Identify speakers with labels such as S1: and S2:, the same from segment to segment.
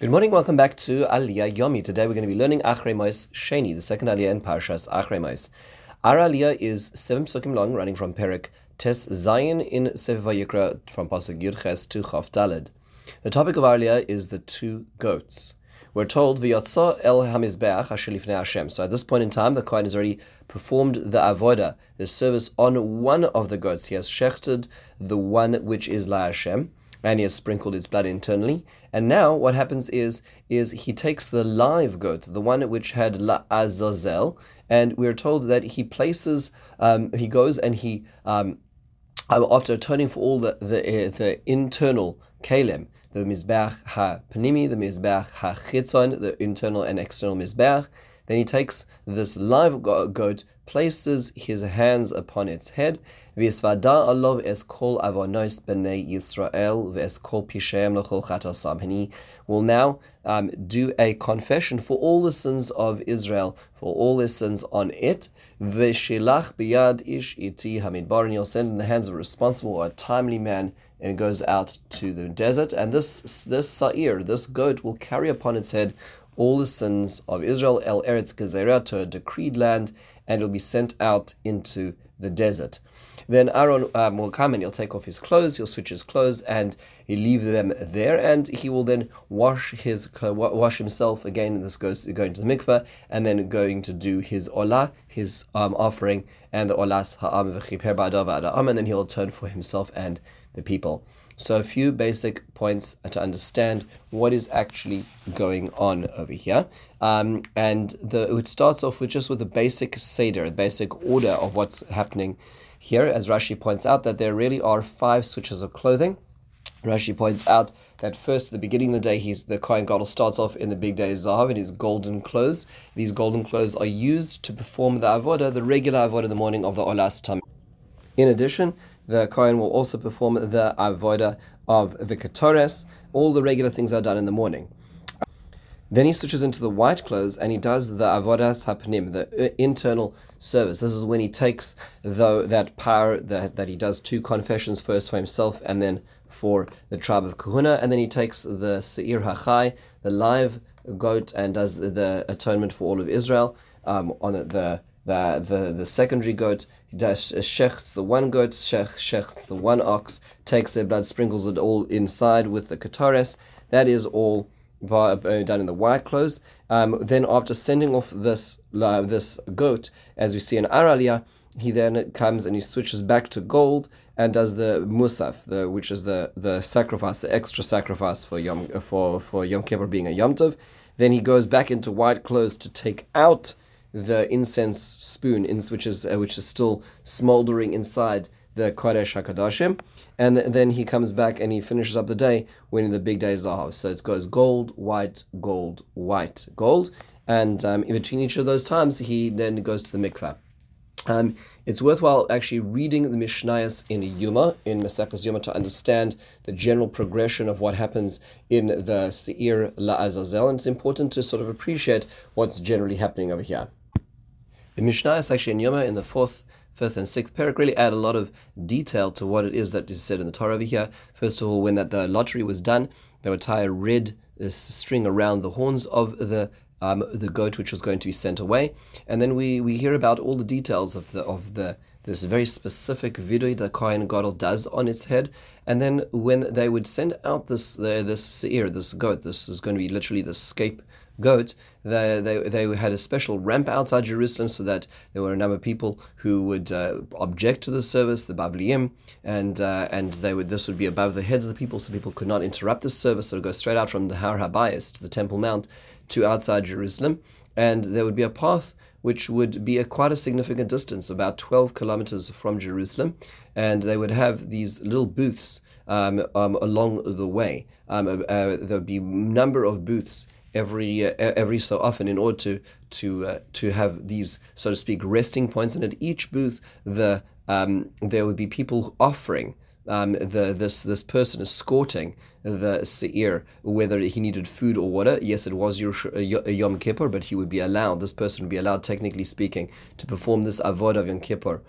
S1: Good morning, welcome back to Aliyah Yomi. Today we're going to be learning Achrei Mos Sheni, the second Aliyah in Parshas Achrei Mos. Our Aliyah is seven psukim long, running from Perik Tes Zayin in Sefer Vayikra from Pasuk Yud Ches to Chaf Daled. The topic of Aliyah is the two goats. We're told V'yotza el hamizbeach asher Hashem. So at this point in time, the Kohen has already performed the avoda, the service on one of the goats. He has shechted the one which is La Hashem and he has sprinkled its blood internally. And now what happens is is he takes the live goat, the one which had la azazel, and we're told that he places, um, he goes and he um, after atoning for all the the, uh, the internal kalem, the mizbech ha panimi, the mizbech ha chitzon, the internal and external mizbech. Then he takes this live goat, places his hands upon its head, V'isvada alov es kol avonos b'nei Yisrael v'es kol pishem l'chol. And he will now um, do a confession for all the sins of Israel, for all their sins on it. V'shilach biyad ish iti hamidbar. And he'll send in the hands of a responsible or a timely man, and goes out to the desert. And this this sa'ir, this goat, will carry upon its head all the sins of Israel, El Eretz Gezerah, to a decreed land, and will be sent out into the desert. Then Aaron um, will come and he'll take off his clothes, he'll switch his clothes, and he'll leave them there, and he will then wash his wash himself again. And this goes going to the mikveh, and then going to do his olah, his um, offering, and the olas ha'am v'chiper ba'adav and then he'll turn for himself and the people. So, a few basic points to understand what is actually going on over here. Um, and the, it starts off with just with the basic Seder, the basic order of what's happening here, as Rashi points out, that there really are five switches of clothing. Rashi points out that first, at the beginning of the day, he's the Kohen Gadol starts off in the bigdei Zahav in his golden clothes. These golden clothes are used to perform the avodah, the regular avodah in the morning of the Olas Tam. In addition, the Kohen will also perform the avodah of the Ketores. All the regular things are done in the morning. Then he switches into the white clothes and he does the avodas hapnim, the uh, internal service. This is when he takes though that power that, that he does two confessions first for himself and then for the tribe of Kahuna, and then he takes the Seir Hachai, the live goat, and does the, the atonement for all of Israel um, on the the, the, the secondary goat, he does shechts the one goat, shech, shechts the one ox, takes their blood, sprinkles it all inside with the ketores. That is all uh, done in the white clothes. Um, then after sending off this uh, this goat, as we see in our aliyah, he then comes and he switches back to gold and does the musaf, the, which is the, the sacrifice, the extra sacrifice for Yom for for Yom Kippur being a Yom Tov. Then he goes back into white clothes to take out the incense spoon, which is uh, which is still smoldering inside the Kodesh Hakadoshim, and then he comes back and he finishes up the day winning the bigdei Zahav. So it goes gold, white, gold, white, gold, and um, in between each of those times, he then goes to the mikvah. Um, it's worthwhile actually reading the Mishnayos in Yoma, in Maseches Yoma, to understand the general progression of what happens in the Seir La'azazel, and it's important to sort of appreciate what's generally happening over here. The Mishnah is actually in Yoma in the fourth, fifth, and sixth parak really add a lot of detail to what it is that is said in the Torah over here. First of all, when that the lottery was done, they would tie a red uh, string around the horns of the um, the goat which was going to be sent away, and then we, we hear about all the details of the of the this very specific vidui that Kohen Gadol does on its head. And then when they would send out this uh, this seir, this goat, this is going to be literally the scape goat, they, they, they had a special ramp outside Jerusalem so that there were a number of people who would uh, object to the service, the Babliim, and uh, and they would this would be above the heads of the people, so people could not interrupt the service. So it would go straight out from the Har Habayis to the Temple Mount to outside Jerusalem, and there would be a path which would be a quite a significant distance, about 12 kilometers from Jerusalem, and they would have these little booths um, um, along the way. Um, uh, there would be number of booths every uh, every so often in order to to uh, to have these so to speak resting points and at each booth the um, there would be people offering um, the this this person escorting the seir whether he needed food or water. Yes it was Yom Kippur but he would be allowed this person would be allowed technically speaking to perform this avodah of Yom Kippur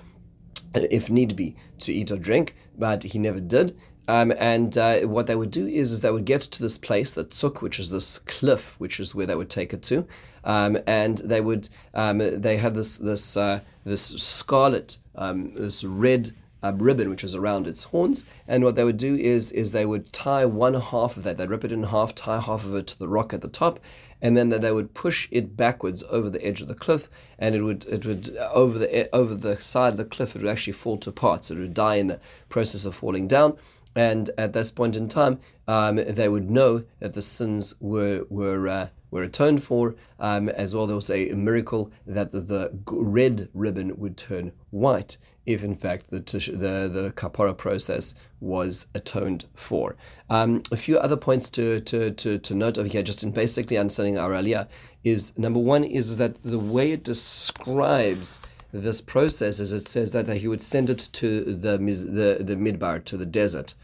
S1: if need be to eat or drink but he never did. Um, and uh, what they would do is, is they would get to this place, the tzuk, which is this cliff, which is where they would take it to, um, and they would um, they had this this uh, this scarlet, um, this red um, ribbon which is around its horns. And what they would do is is they would tie one half of that, they'd rip it in half, tie half of it to the rock at the top, and then they would push it backwards over the edge of the cliff, and it would it would over the over the side of the cliff it would actually fall to parts. It would die in the process of falling down. And at this point in time, um, they would know that the sins were were uh, were atoned for. Um, as well, there was a miracle that the, red ribbon would turn white if, in fact, the the the kapara process was atoned for. Um, a few other points to, to, to, to note over here, just in basically understanding our aliyah, is number one is that the way it describes this process is it says that he would send it to the the, the midbar, to the desert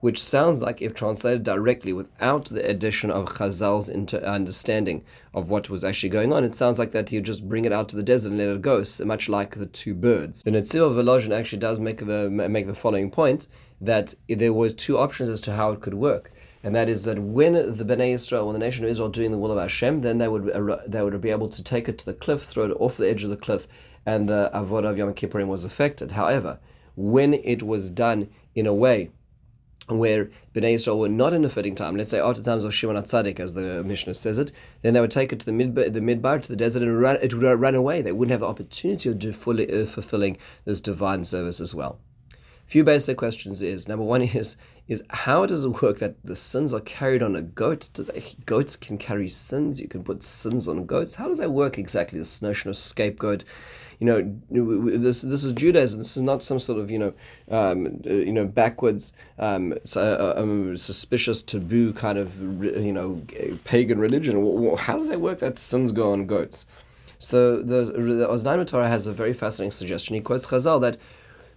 S1: which sounds like, if translated directly without the addition of Chazal's inter- understanding of what was actually going on, it sounds like that he'd just bring it out to the desert and let it go, so much like the two birds. The Netziv Volozhin actually does make the make the following point that there was two options as to how it could work. And that is that when the Bnei Israel, when the nation of Israel, doing the will of Hashem, then they would they would be able to take it to the cliff, throw it off the edge of the cliff, and the avodah of Yom Kippurim was affected. However, when it was done in a way where Bnei Israel were not in a fitting time, let's say after times of Shimon HaTzadik, as the Mishnah says it, then they would take it to the mid the midbar, to the desert, and run, it would run away. They wouldn't have the opportunity of fully uh, fulfilling this divine service as well. A few basic questions is number one is is how does it work that the sins are carried on a goat? Does goats can carry sins? You can put sins on goats. How does that work exactly? This notion of scapegoat you know, this this is Judaism. This is not some sort of you know, um, uh, you know, backwards, um, uh, um, suspicious, taboo kind of you know, pagan religion. How does that work? That sins go on goats. So the, the Oznaim Torah has a very fascinating suggestion. He quotes Chazal that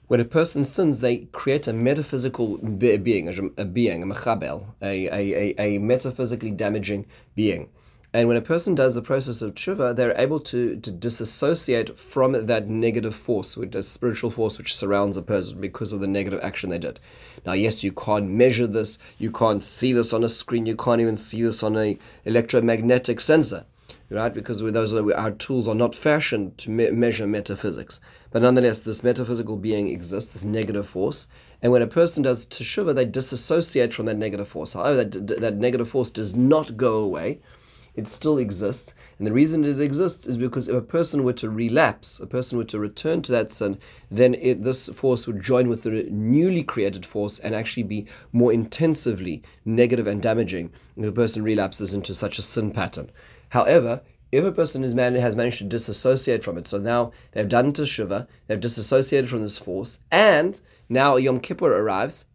S1: when a person sins, they create a metaphysical being, a, being, a machabel, a, a, a, a metaphysically damaging being. And when a person does the process of tshuva, they're able to, to disassociate from that negative force, which is spiritual force which surrounds a person because of the negative action they did. Now, yes, you can't measure this, you can't see this on a screen, you can't even see this on an electromagnetic sensor, right? Because those are, our tools are not fashioned to me- measure metaphysics. But nonetheless, this metaphysical being exists, this negative force. And when a person does teshuva, they disassociate from that negative force. However, that, that negative force does not go away it still exists. And the reason it exists is because if a person were to relapse, a person were to return to that sin, then it, this force would join with the newly created force and actually be more intensively negative and damaging if a person relapses into such a sin pattern. However, if a person man- has managed to disassociate from it, so now they've done teshuva, they've disassociated from this force, and now Yom Kippur arrives,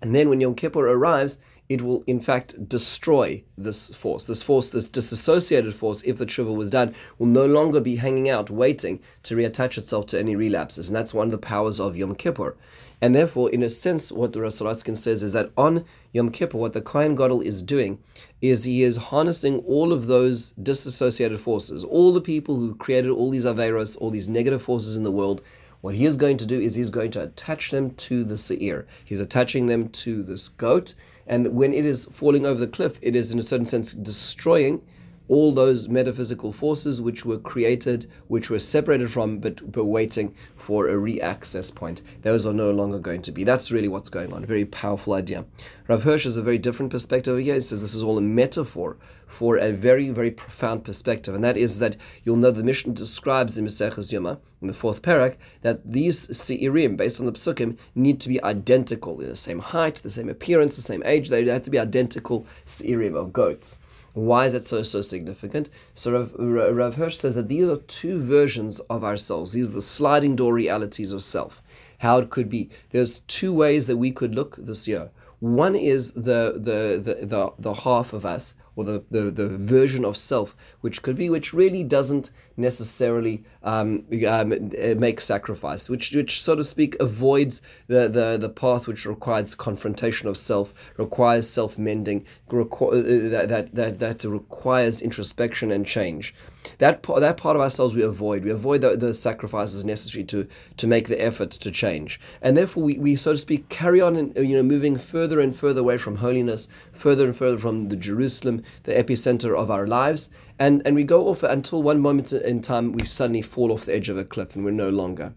S1: and then when Yom Kippur arrives, it will in fact destroy this force. This force, this disassociated force, if the tshuva was done, will no longer be hanging out waiting to reattach itself to any relapses. And that's one of the powers of Yom Kippur. And therefore, in a sense, what the Rav Sorotzkin says is that on Yom Kippur, what the Kohen Gadol is doing is he is harnessing all of those disassociated forces, all the people who created all these Averos, all these negative forces in the world, what he is going to do is he's going to attach them to the Seir. He's attaching them to this goat, and when it is falling over the cliff, it is in a certain sense destroying all those metaphysical forces which were created, which were separated from, but, but waiting for a re-access point. Those are no longer going to be. That's really what's going on. Very powerful idea. Rav Hirsch has a very different perspective here. He says this is all a metaphor for a very, very profound perspective, and that is that you'll know the Mishnah describes in Maseches Yoma, in the fourth parak, that these Seirim, based on the Psukim, need to be identical, in the same height, the same appearance, the same age. They have to be identical Seirim of goats. Why is that so so significant? So Rav, Rav Hirsch says that these are two versions of ourselves. These are the sliding door realities of self. How it could be. There's two ways that we could look this year. One is the the the the, the half of us or the, the, the version of self which could be, which really doesn't necessarily um, um, make sacrifice, which, which, so to speak, avoids the, the, the path which requires confrontation of self, requires self mending, requ- uh, that, that, that, that requires introspection and change. That, that part of ourselves we avoid. We avoid the, the sacrifices necessary to, to make the effort to change. And therefore, we, we, so to speak, carry on and, you know, moving further and further away from holiness, further and further from the Jerusalem, the epicenter of our lives. And, and we go off until one moment in time we suddenly fall off the edge of a cliff and we're no longer.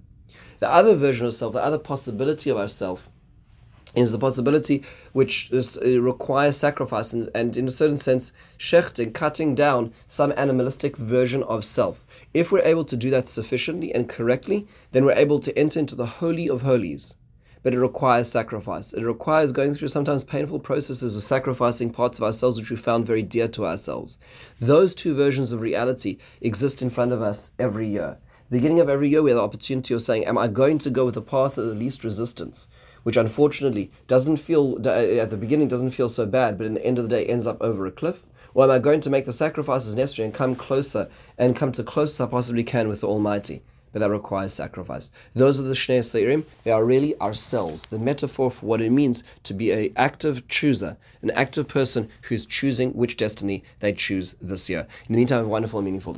S1: The other version of self, the other possibility of ourself, is the possibility which is, uh, requires sacrifice and, and, in a certain sense, shechting, cutting down some animalistic version of self. If we're able to do that sufficiently and correctly, then we're able to enter into the Holy of Holies. But it requires sacrifice. It requires going through sometimes painful processes of sacrificing parts of ourselves which we found very dear to ourselves. Those two versions of reality exist in front of us every year beginning of every year, we have the opportunity of saying, Am I going to go with the path of the least resistance? Which unfortunately doesn't feel, uh, at the beginning, doesn't feel so bad, but in the end of the day ends up over a cliff? Or am I going to make the sacrifices necessary and come closer and come to the closest I possibly can with the Almighty? But that requires sacrifice. Those are the Shnei Seirim. They are really ourselves, the metaphor for what it means to be an active chooser, an active person who's choosing which destiny they choose this year. In the meantime, have a wonderful and meaningful day.